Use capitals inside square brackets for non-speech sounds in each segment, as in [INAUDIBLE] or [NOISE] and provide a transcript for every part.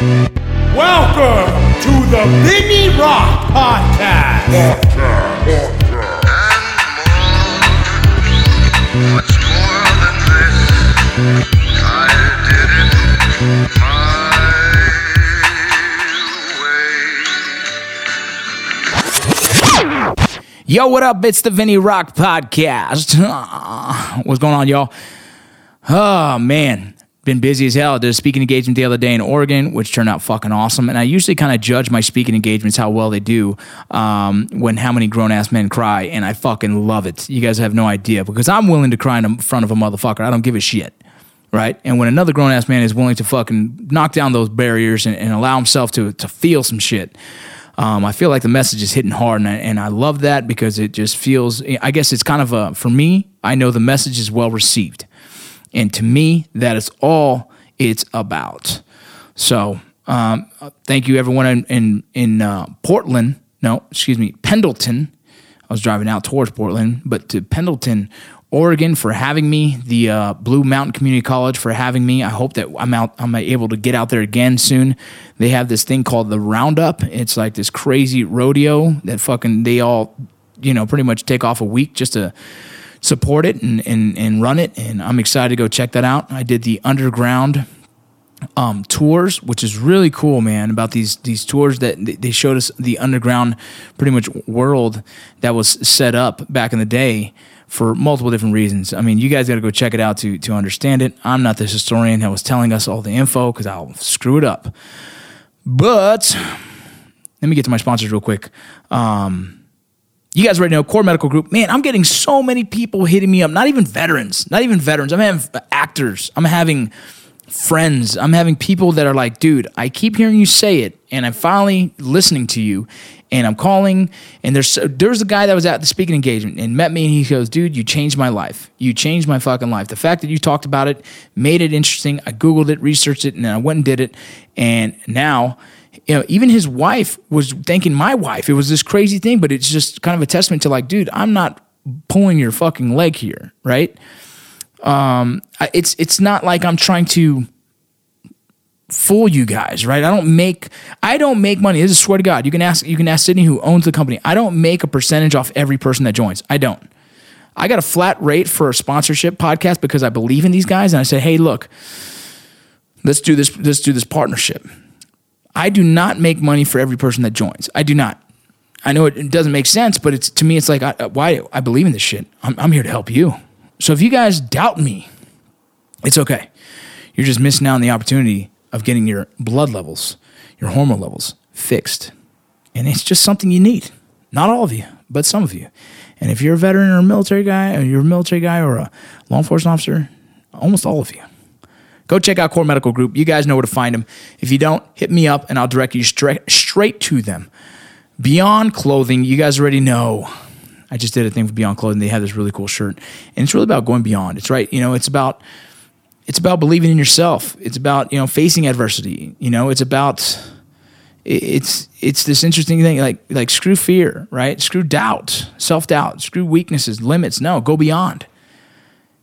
Welcome to the Vinny Rock Podcast. Much more than this, I did it my way. Yo, what up? It's the Vinny Rock Podcast. [LAUGHS] What's going on, y'all? Oh, man. Been busy as hell. Did a speaking engagement the other day in Oregon, which turned out fucking awesome. And I usually kind of judge my speaking engagements how well they do um, when how many grown ass men cry. And I fucking love it. You guys have no idea because I'm willing to cry in front of a motherfucker. I don't give a shit. Right. And when another grown ass man is willing to fucking knock down those barriers and, and allow himself to, to feel some shit, um, I feel like the message is hitting hard, and I, and I love that because it just feels. I guess it's kind of a for me. I know the message is well received, and to me, that is all it's about. So, um, thank you everyone in in, in uh, Portland. No, excuse me, Pendleton. I was driving out towards Portland, but to Pendleton, Oregon for having me, the uh, Blue Mountain Community College for having me. I hope that I'm out. I'm able to get out there again soon. They have this thing called the Roundup. It's like this crazy rodeo that fucking they all, you know, pretty much take off a week just to support it and and, and run it. And I'm excited to go check that out. I did the underground um, tours, which is really cool, man. About these these tours that they showed us the underground, pretty much world that was set up back in the day for multiple different reasons. I mean, you guys got to go check it out to to understand it. I'm not the historian that was telling us all the info because I'll screw it up. But let me get to my sponsors real quick. Um, you guys already know Core Medical Group. Man, I'm getting so many people hitting me up. Not even veterans. Not even veterans. I'm having actors. I'm having friends. I'm having people that are like, dude, I keep hearing you say it, and I'm finally listening to you, and I'm calling, and there's there's a guy that was at the speaking engagement and met me, and he goes, dude, you changed my life. You changed my fucking life. The fact that you talked about it made it interesting. I googled it, researched it, and then I went and did it, and now. You know, even his wife was thanking my wife. It was this crazy thing, but it's just kind of a testament to like, dude, I'm not pulling your fucking leg here, right? um, it's it's not like I'm trying to fool you guys, right? I don't make I don't make money. This is swear to God. You can ask you can ask Sydney who owns the company. I don't make a percentage off every person that joins. I don't. I got a flat rate for a sponsorship podcast because I believe in these guys, and I said, hey, look, let's do this. Let's do this partnership. I do not make money for every person that joins. I do not. I know it, doesn't make sense, but it's to me, it's like I, uh, why I believe in this shit. I'm, I'm here to help you. So if you guys doubt me, it's okay. You're just missing out on the opportunity of getting your blood levels, your hormone levels fixed. And it's just something you need. Not all of you, but some of you. And if you're a veteran or a military guy, or you're a military guy or a law enforcement officer, almost all of you. Go check out Core Medical Group. You guys know where to find them. If you don't, hit me up and I'll direct you straight straight to them. Beyond Clothing, you guys already know. I just did a thing for Beyond Clothing. They have this really cool shirt, and it's really about going beyond. It's right, you know, it's about it's about believing in yourself. It's about you know facing adversity. You know, it's about it's it's this interesting thing like like screw fear, right? Screw doubt, self doubt, screw weaknesses, limits. No, go beyond.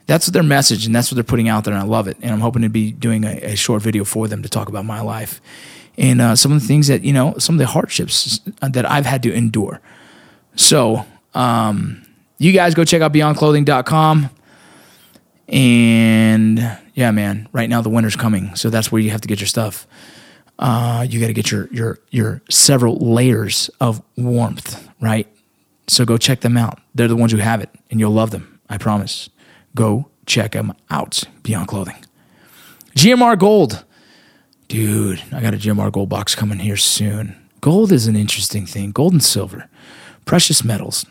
That's their message, and that's what they're putting out there, and I love it. And I'm hoping to be doing a, a short video for them to talk about my life and uh, some of the things that you know, some of the hardships that I've had to endure. So um, you guys go check out beyondclothing.com. And yeah, man, right now the winter's coming. So that's where you have to get your stuff. Uh, you got to get your, your, your several layers of warmth, right? So go check them out. They're the ones who have it and you'll love them. I promise. Go check them out. Beyond Clothing. GMR Gold. Dude, I got a GMR Gold box coming here soon. Gold is an interesting thing. Gold and silver, precious metals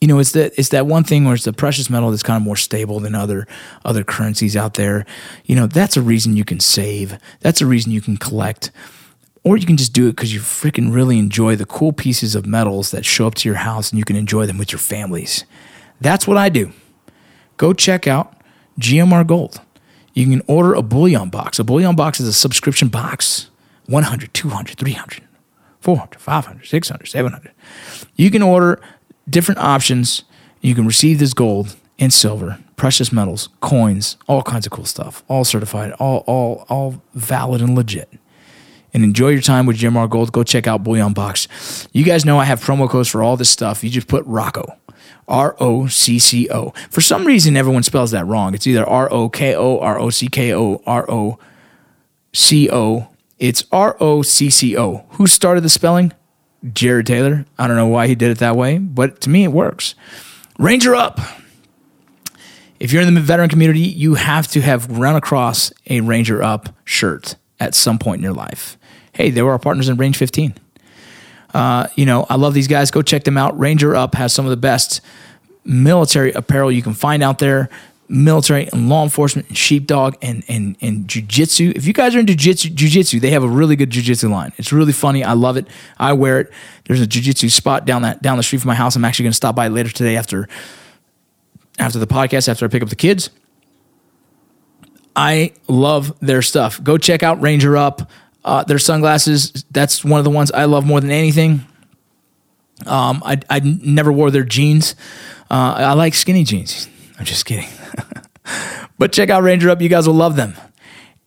you know, it's that it's that one thing where it's the precious metal that's kind of more stable than other other currencies out there. You know, that's a reason you can save. That's a reason you can collect. Or you can just do it because you freaking really enjoy the cool pieces of metals that show up to your house and you can enjoy them with your families. That's what I do. Go check out GMR Gold. You can order a bullion box. A bullion box is a subscription box 100, 200, 300, 400, 500, 600, 700. You can order different options. You can receive this gold and silver, precious metals, coins, all kinds of cool stuff, all certified, all all all valid and legit. And enjoy your time with GMR Gold, go check out Bullion Box. You guys know I have promo codes for all this stuff. You just put Rocco. R O C C O. For some reason, everyone spells that wrong. It's either R O K O, R O C K O, R O C O. It's R O C C O. Who started the spelling? Jarred Taylor. I don't know why he did it that way, but to me, it works. Ranger up. If you're in the veteran community, you have to have run across a Ranger Up shirt at some point in your life. Hey, they were our partners in Range 15. Uh, you know, I love these guys. Go check them out. Ranger Up has some of the best military apparel you can find out there. Military and law enforcement and sheepdog and and and jujitsu. If you guys are jujitsu, jujitsu, they have a really good jujitsu line. It's really funny. I love it. I wear it. There's a jujitsu spot down that down the street from my house. I'm actually going to stop by later today after after the podcast after I pick up the kids. I love their stuff. Go check out Ranger Up. Uh, their sunglasses. That's one of the ones I love more than anything. Um, I I never wore their jeans. Uh, I like skinny jeans. I'm just kidding. [LAUGHS] but check out Ranger Up. You guys will love them.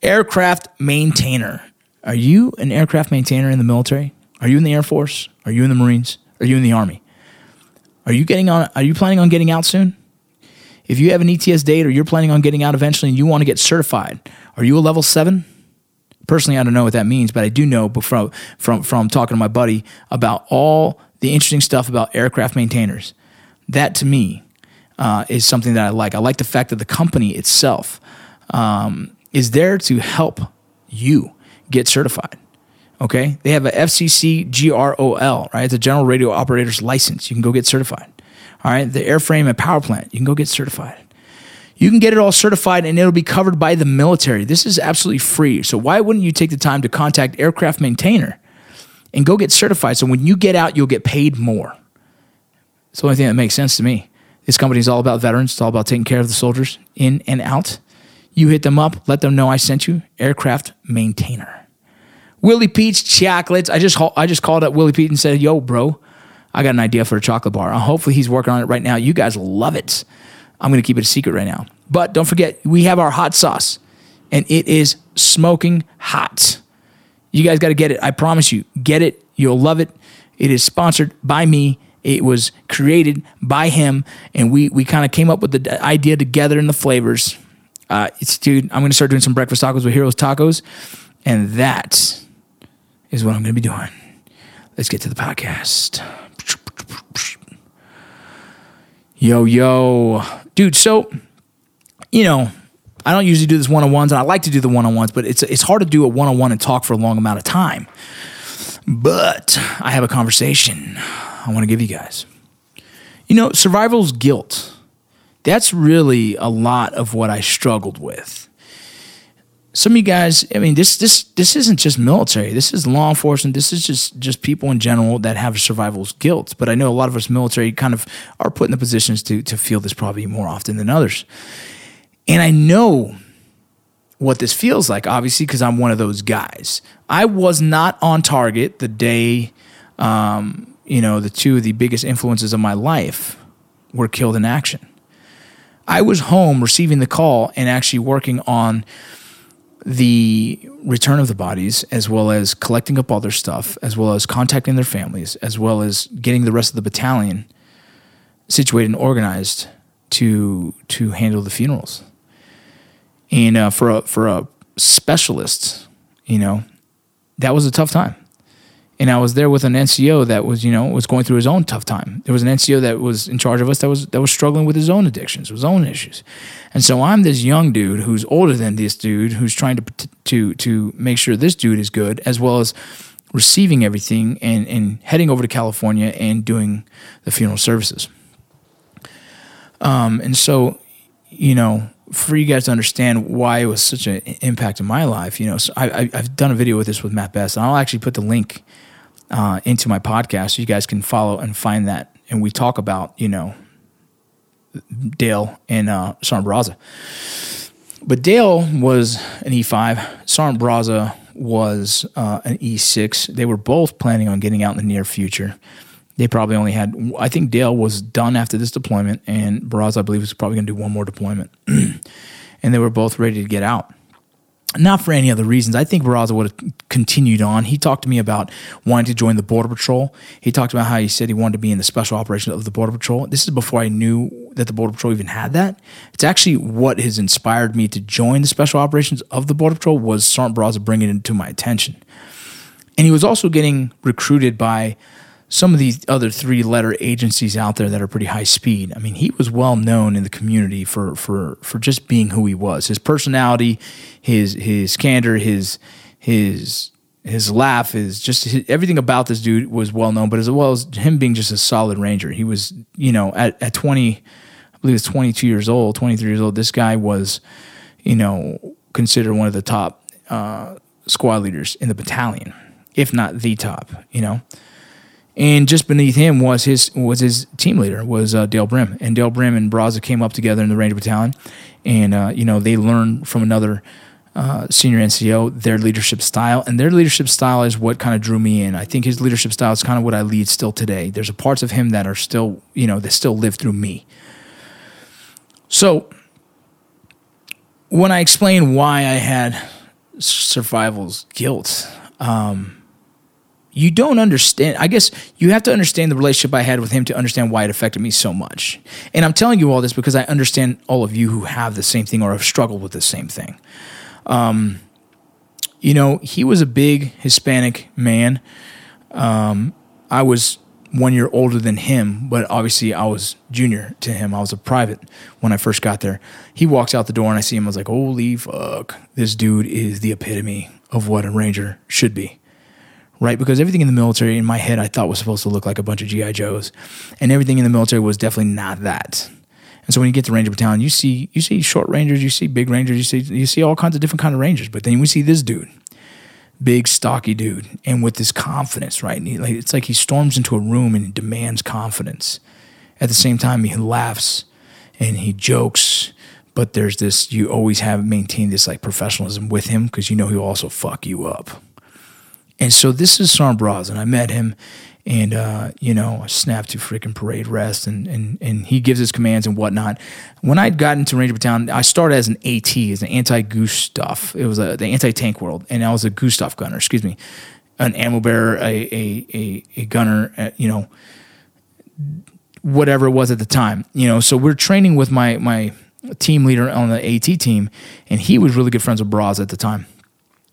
Aircraft maintainer. Are you an aircraft maintainer in the military? Are you in the Air Force? Are you in the Marines? Are you in the Army? Are you getting on? Are you planning on getting out soon? If you have an ETS date or you're planning on getting out eventually and you want to get certified, are you a level seven? Personally, I don't know what that means, but I do know from from from talking to my buddy about all the interesting stuff about aircraft maintainers. That to me uh, is something that I like. I like the fact that the company itself um, is there to help you get certified. Okay, they have a FCC GROL, right? It's a General Radio Operator's License. You can go get certified. All right, the airframe and power plant. You can go get certified. You can get it all certified and it'll be covered by the military. This is absolutely free. So why wouldn't you take the time to contact aircraft maintainer and go get certified? So when you get out, you'll get paid more. It's the only thing that makes sense to me. This company is all about veterans. It's all about taking care of the soldiers in and out. You hit them up, let them know I sent you. Aircraft maintainer. Willie Pete's chocolates. I just I just called up Willie Pete and said, "Yo, bro, I got an idea for a chocolate bar. Uh, hopefully, he's working on it right now. You guys love it. I'm going to keep it a secret right now. But don't forget, we have our hot sauce, and it is smoking hot. You guys got to get it. I promise you, get it. You'll love it. It is sponsored by me. It was created by him, and we we kind of came up with the idea together in the flavors. Uh, it's dude. I'm going to start doing some breakfast tacos with Heroes Tacos, and that is what I'm going to be doing. Let's get to the podcast. Yo, yo. Dude, so, you know, I don't usually do this one on ones, and I like to do the one on ones, but it's, it's hard to do a one on one and talk for a long amount of time. But I have a conversation I want to give you guys. You know, survival's guilt. That's really a lot of what I struggled with some of you guys, I mean, this this this isn't just military. This is law enforcement. This is just just people in general that have survival's guilt. But I know a lot of us military kind of are put in the positions to to feel this probably more often than others. And I know what this feels like, obviously, because I'm one of those guys. I was not on target the day, um, you know, the two of the biggest influences of my life were killed in action. I was home receiving the call and actually working on the return of the bodies, as well as collecting up all their stuff, as well as contacting their families, as well as getting the rest of the battalion situated and organized to to handle the funerals. And uh, for a for a specialist, you know, that was a tough time and I was there with an NCO that was, you know, was going through his own tough time. There was an NCO that was in charge of us that was that was struggling with his own addictions, his own issues, and so I'm this young dude who's older than this dude who's trying to to to make sure this dude is good, as well as receiving everything and and heading over to California and doing the funeral services. Um, and so, you know, for you guys to understand why it was such an impact in my life, you know, so I, have done a video with this with Matt Best, and I'll actually put the link uh, into my podcast so you guys can follow and find that. And we talk about, you know, Dale and uh, Braza. But Dale was an E5, Sergeant Braza was uh, an E6. They were both planning on getting out in the near future. They probably only had, I think Dale was done after this deployment, and Braza, I believe, was probably going to do one more deployment. [CLEARS THROAT] and they were both ready to get out. Not for any other reasons. I think Barraza would have continued on. He talked to me about wanting to join the Border Patrol. He talked about how he said he wanted to be in the special operations of the Border Patrol. This is before I knew that the Border Patrol even had that. It's actually what has inspired me to join the special operations of the Border Patrol was Sergeant Barraza bringing it to my attention. And he was also getting recruited by some of these other three letter agencies out there that are pretty high speed. I mean, he was well known in the community for for for just being who he was. His personality, his his candor, his his his laugh, is just his, everything about this dude was well known. But as well as him being just a solid ranger, he was you know at at twenty, I believe it's twenty two years old, twenty three years old. This guy was, you know, considered one of the top uh, squad leaders in the battalion, if not the top. You know and just beneath him was his was his team leader was uh, Dale Brehm, and Dale Brehm and Barraza came up together in the Ranger Battalion, and uh, you know they learned from another uh, senior NCO their leadership style, and their leadership style is what kind of drew me in. I think his leadership style is kind of what I lead still today. There's a parts of him that are still you know that still live through me. So when I explain why I had survival's guilt. Um, you don't understand. I guess you have to understand the relationship I had with him to understand why it affected me so much. And I'm telling you all this because I understand all of you who have the same thing or have struggled with the same thing. Um, you know, he was a big Hispanic man. Um, I was one year older than him, but obviously I was junior to him. I was a private when I first got there. He walks out the door and I see him. I was like, holy fuck, this dude is the epitome of what a ranger should be right? Because everything in the military, in my head, I thought was supposed to look like a bunch of GI Joes, and everything in the military was definitely not that. And so when you get to Ranger Battalion, you see you see short rangers, you see big rangers, you see you see all kinds of different kind of rangers. But then we see this dude, big stocky dude, and with this confidence, right? He, like, it's like he storms into a room and demands confidence. At the same time, he laughs and he jokes, but there's this you always have maintained this like professionalism with him because you know he'll also fuck you up. And so this is Sergeant Braz, and I met him, and uh, you know, I snapped to freaking parade rest, and and and he gives his commands and whatnot. When I got into Ranger Battalion, I started as an AT, as an anti-Gustav. It was a, the anti-tank world, and I was a Gustav gunner. Excuse me, an ammo bearer, a a a, a gunner. Uh, you know, whatever it was at the time. You know, so we're training with my my team leader on the AT team, and he was really good friends with Braz at the time.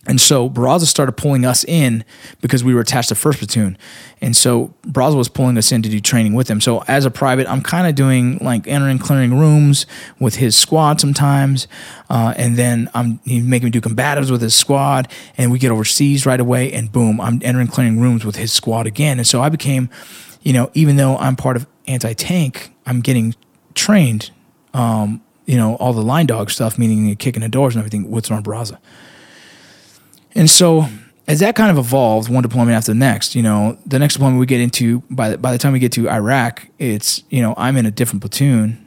And so Barraza started pulling us in because we were attached to first platoon. And so Barraza was pulling us in to do training with him. So as a private, I'm kind of doing like entering, clearing rooms with his squad sometimes. Uh, and then I'm he's making me do combatives with his squad. And we get overseas right away. And boom, I'm entering, clearing rooms with his squad again. And so I became, you know, even though I'm part of anti tank, I'm getting trained, um, you know, all the line dog stuff, meaning kicking the doors and everything with Sergeant Barraza. And so as that kind of evolved, one deployment after the next, you know, the next deployment we get into by the, by the time we get to Iraq, it's you know I'm in a different platoon,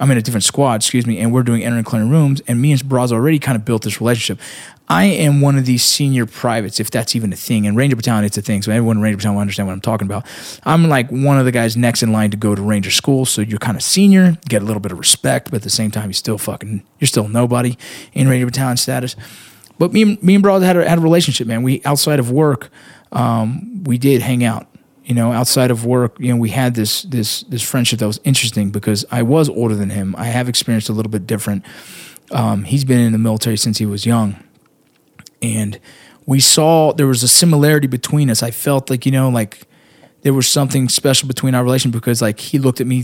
I'm in a different squad, excuse me, and we're doing entering and clearing rooms, and me and Braz already kind of built this relationship. I am one of these senior privates, if that's even a thing. And Ranger Battalion, it's a thing. So everyone in Ranger Battalion will understand what I'm talking about. I'm like one of the guys next in line to go to Ranger School. So you're kind of senior, get a little bit of respect, but at the same time, you're still fucking, you're still nobody in Ranger Battalion status. But me, me and brother had a, had a relationship, man. We outside of work, um, we did hang out. You know, outside of work, you know, we had this this this friendship that was interesting because I was older than him. I have experienced a little bit different. Um, he's been in the military since he was young, and we saw there was a similarity between us. I felt like you know, like there was something special between our relation because like he looked at me,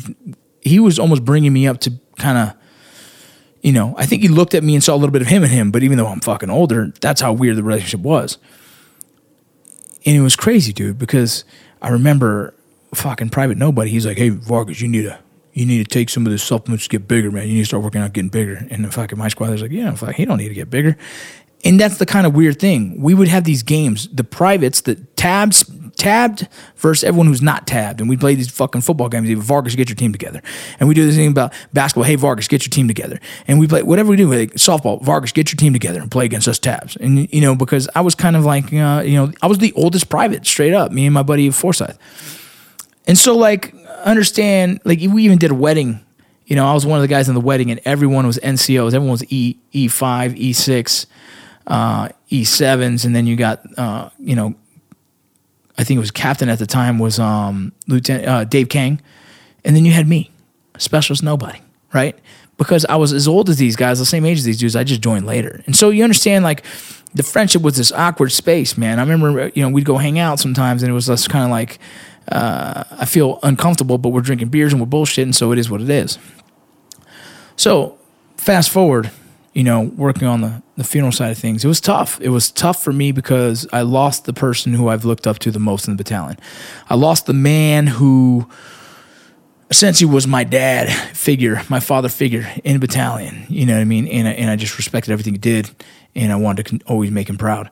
he was almost bringing me up to kind of you know, I think he looked at me and saw a little bit of him in him, but even though I'm fucking older, that's how weird the relationship was. And it was crazy, dude, because I remember fucking private nobody. He's like, "Hey, Vargas, you need to you need to take some of the supplements to get bigger, man. You need to start working out getting bigger." And the fucking my squad was like, "Yeah, fuck, he don't need to get bigger." And that's the kind of weird thing. We would have these games, the privates, the tabs tabbed versus everyone who's not tabbed. And we play these fucking football games. Even Vargas, get your team together. And we do this thing about basketball. Hey, Vargas, get your team together. And we play whatever we do, like softball. Vargas, get your team together and play against us tabs. And you know, because I was kind of like, uh, you know, I was the oldest private, straight up. Me and my buddy Forsyth. And so, like, understand, like, we even did a wedding. You know, I was one of the guys in the wedding, and everyone was NCOs. Everyone was E E five, E six. uh, E7s, and then you got, uh, you know, I think it was captain at the time was um, Lieutenant uh, Dave Kang, and then you had me, specialist nobody, right? Because I was as old as these guys, the same age as these dudes. I just joined later, and so you understand like the friendship was this awkward space, man. I remember you know we'd go hang out sometimes, and it was just kind of like uh, I feel uncomfortable, but we're drinking beers and we're bullshitting, so it is what it is. So fast forward, you know, working on the, the funeral side of things, it was tough. It was tough for me because I lost the person who I've looked up to the most in the battalion. I lost the man who essentially was my dad figure, my father figure in battalion. You know what I mean? And I, and I just respected everything he did, and I wanted to always make him proud.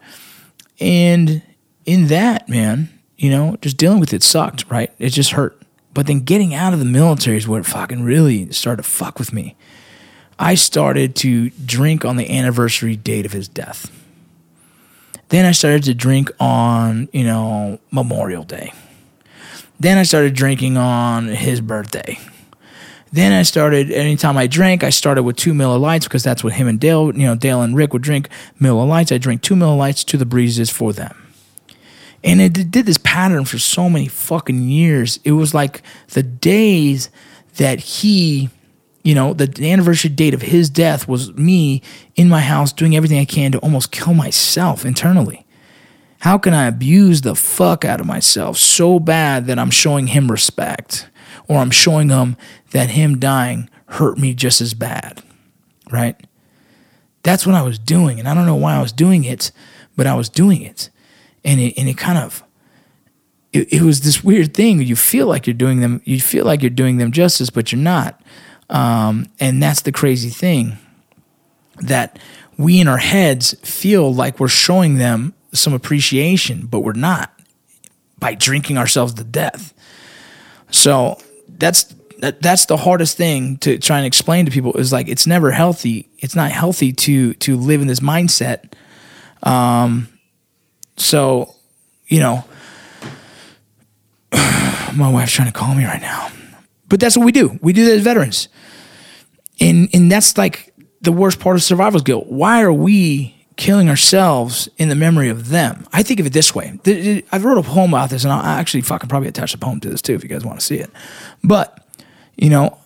And in that, man, you know, just dealing with it sucked, right? It just hurt. But then getting out of the military is where it fucking really started to fuck with me. I started to drink on the anniversary date of his death. Then I started to drink on, you know, Memorial Day. Then I started drinking on his birthday. Then I started, anytime I drank, I started with two Miller Lights because that's what him and Dale, you know, Dale and Rick would drink Miller Lights. I drink two Miller Lights to the breezes for them. And it did this pattern for so many fucking years. It was like the days that he you know, the, anniversary date of his death was me in my house doing everything I can to almost kill myself internally. How can I abuse the fuck out of myself so bad that I'm showing him respect or I'm showing him that him dying hurt me just as bad? Right? That's what I was doing. And I don't know why I was doing it, but I was doing it. And it, and it kind of, it, it was this weird thing. You feel like you're doing them, you feel like you're doing them justice, but you're not. Um, and that's the crazy thing that we in our heads feel like we're showing them some appreciation, but we're not by drinking ourselves to death. So that's that, that's the hardest thing to try and explain to people is like it's never healthy. It's not healthy to to live in this mindset. Um, so you know, [SIGHS] my wife's trying to call me right now. But that's what we do. We do that as veterans. And and that's like the worst part of survival's guilt. Why are we killing ourselves in the memory of them? I think of it this way. I wrote a poem about this, and I'll actually fucking probably attach a poem to this too if you guys want to see it. But you know,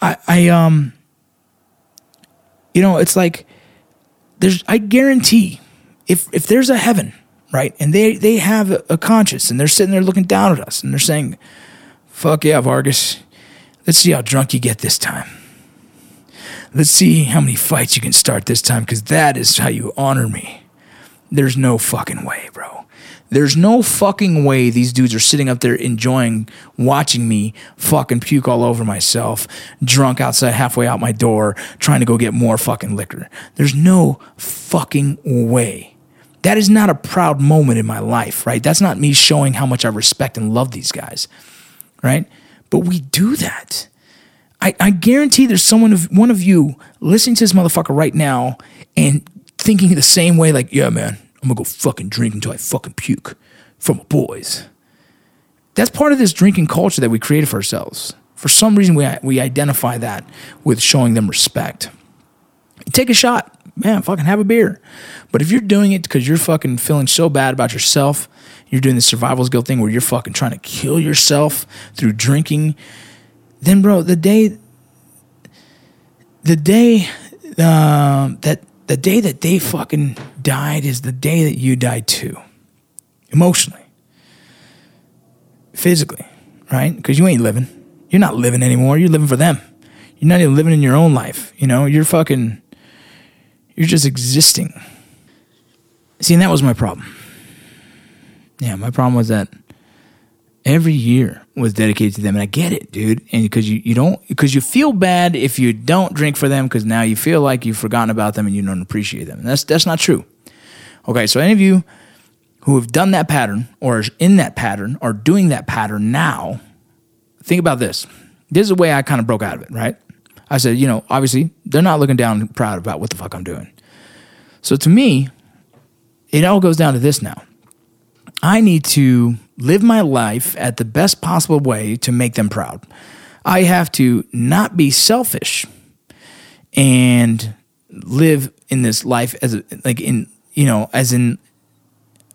I I um, you know, it's like there's I guarantee if if there's a heaven, right, and they they have a conscience, and they're sitting there looking down at us, and they're saying, "Fuck yeah, Vargas." Let's see how drunk you get this time. Let's see how many fights you can start this time, because that is how you honor me. There's no fucking way, bro. There's no fucking way these dudes are sitting up there enjoying watching me fucking puke all over myself, drunk outside halfway out my door, trying to go get more fucking liquor. There's no fucking way. That is not a proud moment in my life, right? That's not me showing how much I respect and love these guys, right? But we do that. I, I guarantee there's someone of one of you listening to this motherfucker right now and thinking the same way, like, yeah, man, I'm gonna go fucking drink until I fucking puke from boys. That's part of this drinking culture that we created for ourselves. For some reason, we, we identify that with showing them respect. Take a shot, man, fucking have a beer. But if you're doing it because you're fucking feeling so bad about yourself you're doing the survival's guilt thing where you're fucking trying to kill yourself through drinking, then bro, the day, the day uh, that the day that they fucking died is the day that you died too, emotionally, physically, right? Because you ain't living. You're not living anymore. You're living for them. You're not even living in your own life. You know, you're fucking, you're just existing. See, and that was my problem. Yeah, my problem was that every year was dedicated to them, and I get it, dude. And because you, you don't because you feel bad if you don't drink for them because now you feel like you've forgotten about them and you don't appreciate them. And that's that's not true. Okay, so any of you who have done that pattern or is in that pattern or doing that pattern now, think about this. This is the way I kind of broke out of it, right? I said, you know, obviously they're not looking down proud about what the fuck I'm doing. So to me, it all goes down to this now. I need to live my life at the best possible way to make them proud. I have to not be selfish and live in this life as a, like in you know as in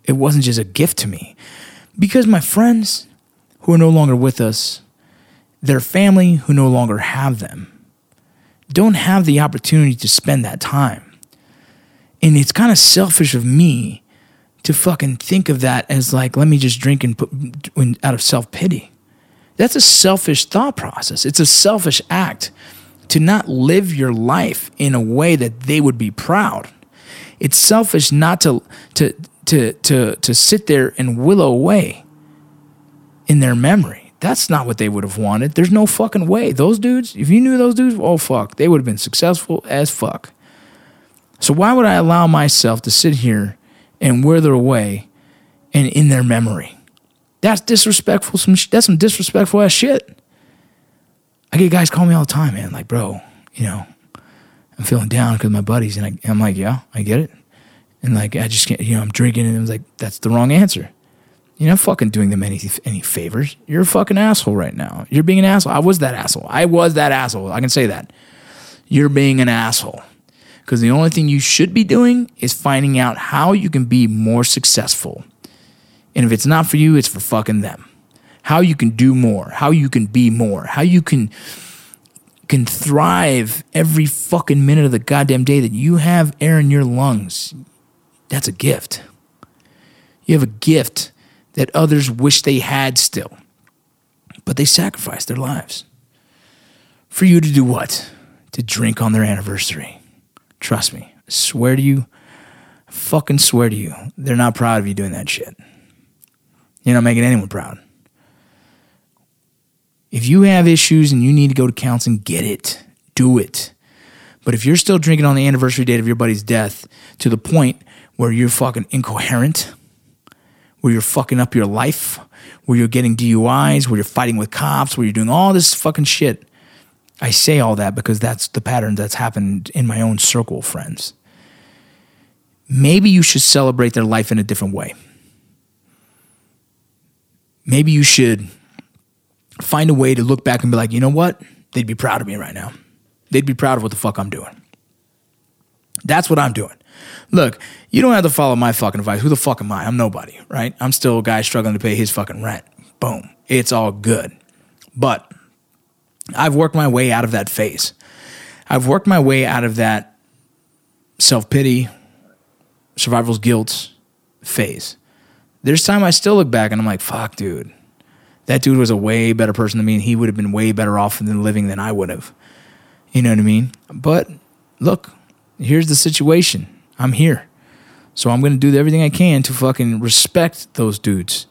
it wasn't just a gift to me because my friends who are no longer with us their family who no longer have them don't have the opportunity to spend that time and it's kind of selfish of me to fucking think of that as like let me just drink and put out of self-pity that's a selfish thought process it's a selfish act to not live your life in a way that they would be proud. It's selfish not to to to to to sit there and willow away in their memory. That's not what they would have wanted. There's no fucking way. Those dudes, if you knew those dudes, oh fuck, they would have been successful as fuck. So why would I allow myself to sit here and wither away and in their memory? That's disrespectful. Some that's some disrespectful ass shit. I get guys call me all the time, man. Like, bro, you know, I'm feeling down because my buddies, and I, I'm like, yeah, I get it. And like, I just can't, you know, I'm drinking, and I was like, that's the wrong answer. You're not fucking doing them any any favors. You're a fucking asshole right now. You're being an asshole. I was that asshole. I was that asshole. I can say that. You're being an asshole. Because the only thing you should be doing is finding out how you can be more successful. And if it's not for you, it's for fucking them how you can do more, how you can be more, how you can can thrive every fucking minute of the goddamn day that you have air in your lungs. That's a gift. You have a gift that others wish they had still. But they sacrificed their lives. For you to do what? To drink on their anniversary. Trust me. I swear to you, I fucking swear to you, they're not proud of you doing that shit. You're not making anyone proud. If you have issues and you need to go to counseling, get it. Do it. But if you're still drinking on the anniversary date of your buddy's death to the point where you're fucking incoherent, where you're fucking up your life, where you're getting DUIs, where you're fighting with cops, where you're doing all this fucking shit, I say all that because that's the pattern that's happened in my own circle friends. Maybe you should celebrate their life in a different way. Maybe you should find a way to look back and be like, you know what? They'd be proud of me right now. They'd be proud of what the fuck I'm doing. That's what I'm doing. Look, you don't have to follow my fucking advice. Who the fuck am I? I'm nobody, right? I'm still a guy struggling to pay his fucking rent. Boom. It's all good. But I've worked my way out of that phase. I've worked my way out of that self pity, survival's guilt phase. There's time I still look back and I'm like, fuck, dude, that dude was a way better person than me, and he would have been way better off than living than I would have. You know what I mean? But look, here's the situation. I'm here. So I'm going to do everything I can to fucking respect those dudes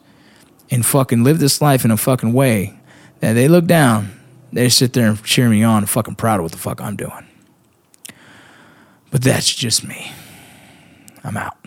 and fucking live this life in a fucking way that they look down, they sit there and cheer me on, and fucking proud of what the fuck I'm doing. But that's just me. I'm out.